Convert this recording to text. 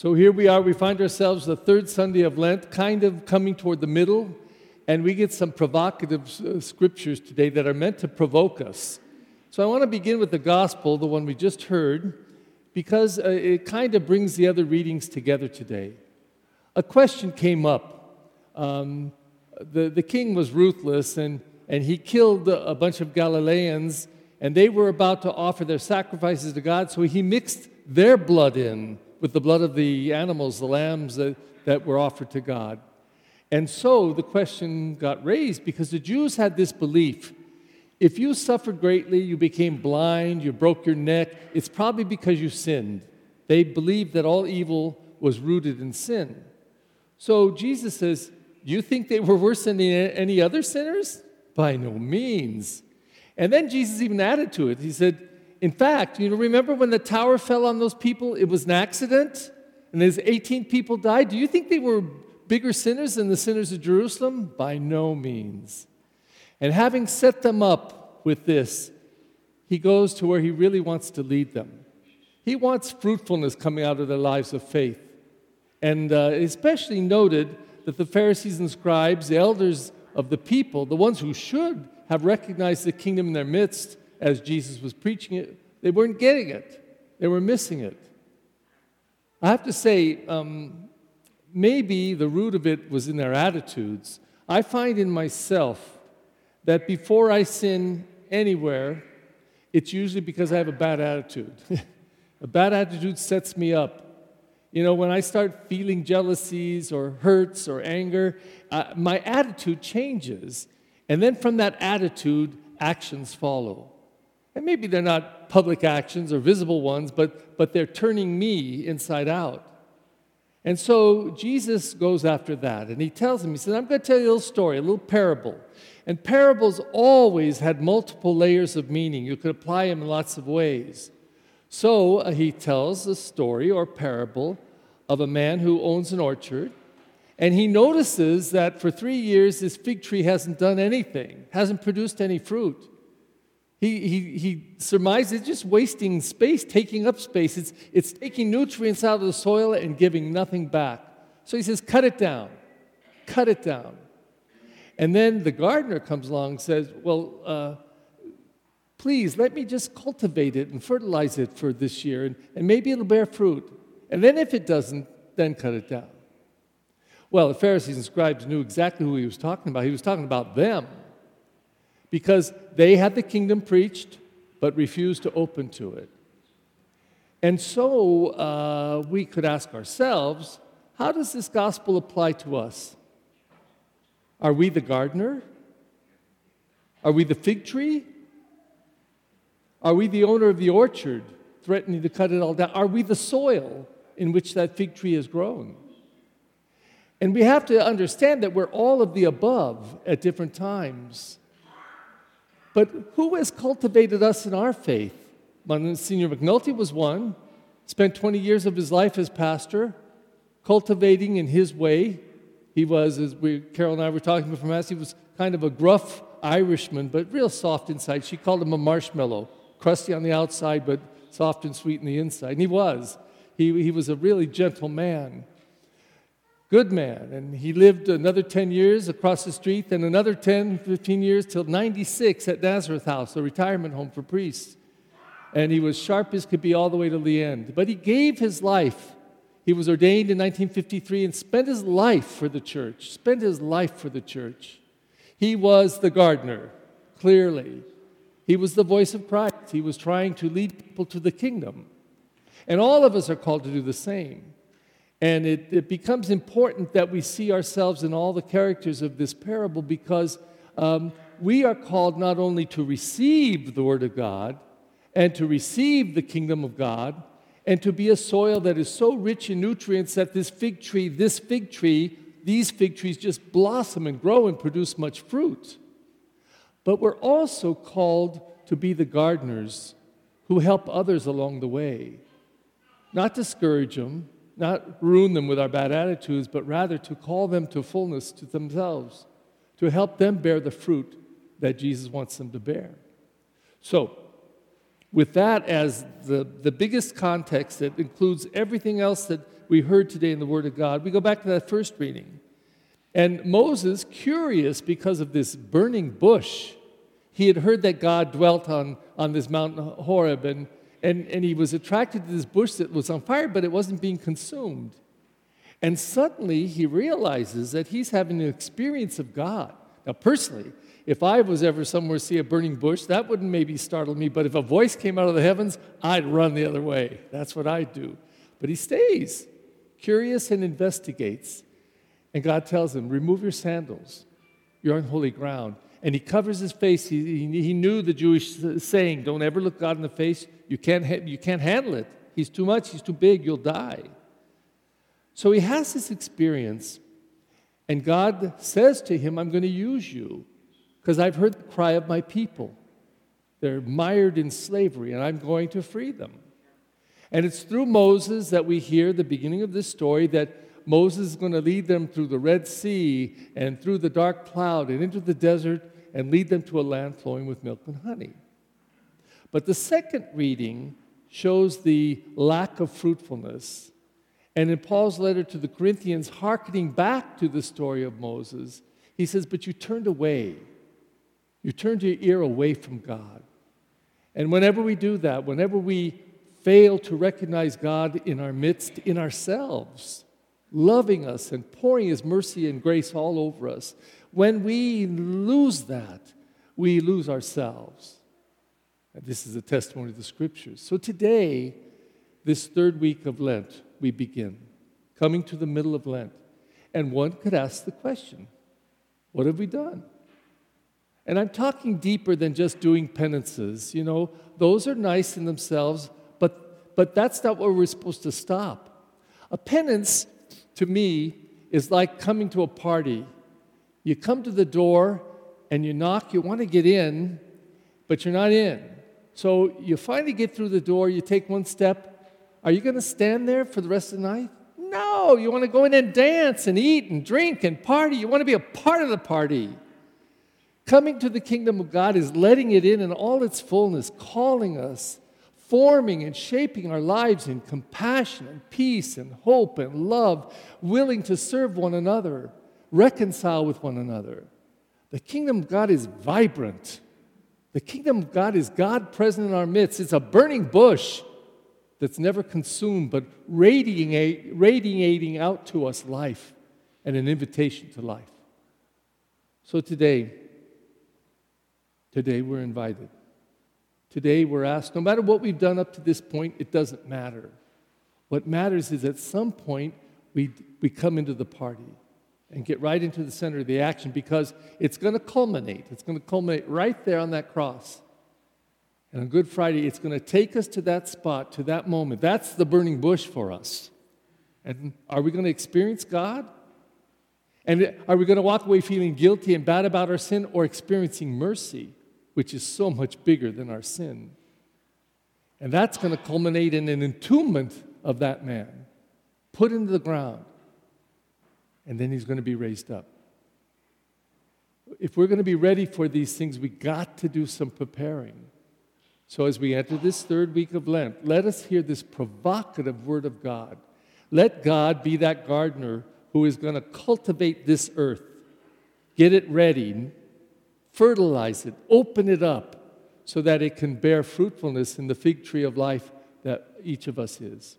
So here we are, we find ourselves the third Sunday of Lent, kind of coming toward the middle, and we get some provocative uh, scriptures today that are meant to provoke us. So I want to begin with the gospel, the one we just heard, because uh, it kind of brings the other readings together today. A question came up. Um, the, the king was ruthless, and, and he killed a bunch of Galileans, and they were about to offer their sacrifices to God, so he mixed their blood in with the blood of the animals, the lambs that, that were offered to God. And so the question got raised because the Jews had this belief if you suffered greatly, you became blind, you broke your neck, it's probably because you sinned. They believed that all evil was rooted in sin. So Jesus says, You think they were worse than any other sinners? By no means. And then Jesus even added to it. He said, In fact, you remember when the tower fell on those people? It was an accident, and there's 18 people died. Do you think they were bigger sinners than the sinners of Jerusalem? By no means. And having set them up with this, he goes to where he really wants to lead them. He wants fruitfulness coming out of their lives of faith. And uh, especially noted that the Pharisees and scribes, the elders of the people, the ones who should have recognized the kingdom in their midst as Jesus was preaching it, they weren't getting it. They were missing it. I have to say, um, maybe the root of it was in their attitudes. I find in myself that before I sin anywhere, it's usually because I have a bad attitude. a bad attitude sets me up. You know, when I start feeling jealousies or hurts or anger, uh, my attitude changes. And then from that attitude, actions follow. And maybe they're not public actions or visible ones, but, but they're turning me inside out. And so Jesus goes after that, and he tells him, he says, I'm going to tell you a little story, a little parable. And parables always had multiple layers of meaning. You could apply them in lots of ways. So uh, he tells a story or parable of a man who owns an orchard, and he notices that for three years this fig tree hasn't done anything, hasn't produced any fruit. He, he, he surmises it's just wasting space, taking up space. It's, it's taking nutrients out of the soil and giving nothing back. So he says, cut it down, cut it down. And then the gardener comes along and says, Well, uh, please let me just cultivate it and fertilize it for this year, and, and maybe it'll bear fruit. And then if it doesn't, then cut it down. Well, the Pharisees and scribes knew exactly who he was talking about. He was talking about them because they had the kingdom preached but refused to open to it. And so uh, we could ask ourselves how does this gospel apply to us? Are we the gardener? Are we the fig tree? Are we the owner of the orchard, threatening to cut it all down? Are we the soil in which that fig tree has grown? And we have to understand that we're all of the above at different times. But who has cultivated us in our faith? Monsignor McNulty was one, spent 20 years of his life as pastor, cultivating in his way he was, as we, Carol and I were talking before Mass, he was kind of a gruff Irishman, but real soft inside. She called him a marshmallow, crusty on the outside, but soft and sweet on the inside. And he was. He, he was a really gentle man, good man. And he lived another 10 years across the street, then another 10, 15 years till 96 at Nazareth House, a retirement home for priests. And he was sharp as could be all the way to the end. But he gave his life he was ordained in 1953 and spent his life for the church, spent his life for the church. He was the gardener, clearly. He was the voice of Christ. He was trying to lead people to the kingdom. And all of us are called to do the same. And it, it becomes important that we see ourselves in all the characters of this parable because um, we are called not only to receive the Word of God and to receive the kingdom of God, and to be a soil that is so rich in nutrients that this fig tree, this fig tree, these fig trees just blossom and grow and produce much fruit. But we're also called to be the gardeners who help others along the way. Not discourage them, not ruin them with our bad attitudes, but rather to call them to fullness to themselves, to help them bear the fruit that Jesus wants them to bear. So, with that as the, the biggest context that includes everything else that we heard today in the Word of God, we go back to that first reading. And Moses, curious because of this burning bush, he had heard that God dwelt on, on this mountain Horeb, and, and, and he was attracted to this bush that was on fire, but it wasn't being consumed. And suddenly he realizes that he's having an experience of God. Now, personally, if I was ever somewhere to see a burning bush, that wouldn't maybe startle me, but if a voice came out of the heavens, I'd run the other way. That's what I'd do. But he stays curious and investigates. And God tells him, Remove your sandals. You're on holy ground. And he covers his face. He, he, he knew the Jewish saying, Don't ever look God in the face. You can't, ha- you can't handle it. He's too much, he's too big, you'll die. So he has this experience, and God says to him, I'm going to use you because I've heard the cry of my people. They're mired in slavery, and I'm going to free them. And it's through Moses that we hear the beginning of this story that Moses is going to lead them through the Red Sea and through the dark cloud and into the desert and lead them to a land flowing with milk and honey. But the second reading shows the lack of fruitfulness and in Paul's letter to the Corinthians, hearkening back to the story of Moses, he says, But you turned away. You turned your ear away from God. And whenever we do that, whenever we fail to recognize God in our midst, in ourselves, loving us and pouring His mercy and grace all over us, when we lose that, we lose ourselves. And this is a testimony of the scriptures. So today, this third week of Lent, we begin, coming to the middle of Lent. And one could ask the question what have we done? And I'm talking deeper than just doing penances. You know, those are nice in themselves, but, but that's not where we're supposed to stop. A penance, to me, is like coming to a party. You come to the door and you knock, you want to get in, but you're not in. So you finally get through the door, you take one step, are you going to stand there for the rest of the night? No, you want to go in and dance and eat and drink and party. You want to be a part of the party. Coming to the kingdom of God is letting it in in all its fullness, calling us, forming and shaping our lives in compassion and peace and hope and love, willing to serve one another, reconcile with one another. The kingdom of God is vibrant. The kingdom of God is God present in our midst. It's a burning bush that's never consumed, but radiating, radiating out to us life and an invitation to life. So today, today we're invited. Today we're asked, no matter what we've done up to this point, it doesn't matter. What matters is at some point we, we come into the party and get right into the center of the action because it's going to culminate. It's going to culminate right there on that cross. And on Good Friday, it's going to take us to that spot, to that moment. That's the burning bush for us. And are we going to experience God? And are we going to walk away feeling guilty and bad about our sin or experiencing mercy, which is so much bigger than our sin? And that's going to culminate in an entombment of that man, put into the ground, and then he's going to be raised up. If we're going to be ready for these things, we got to do some preparing. So, as we enter this third week of Lent, let us hear this provocative word of God. Let God be that gardener who is going to cultivate this earth, get it ready, fertilize it, open it up so that it can bear fruitfulness in the fig tree of life that each of us is.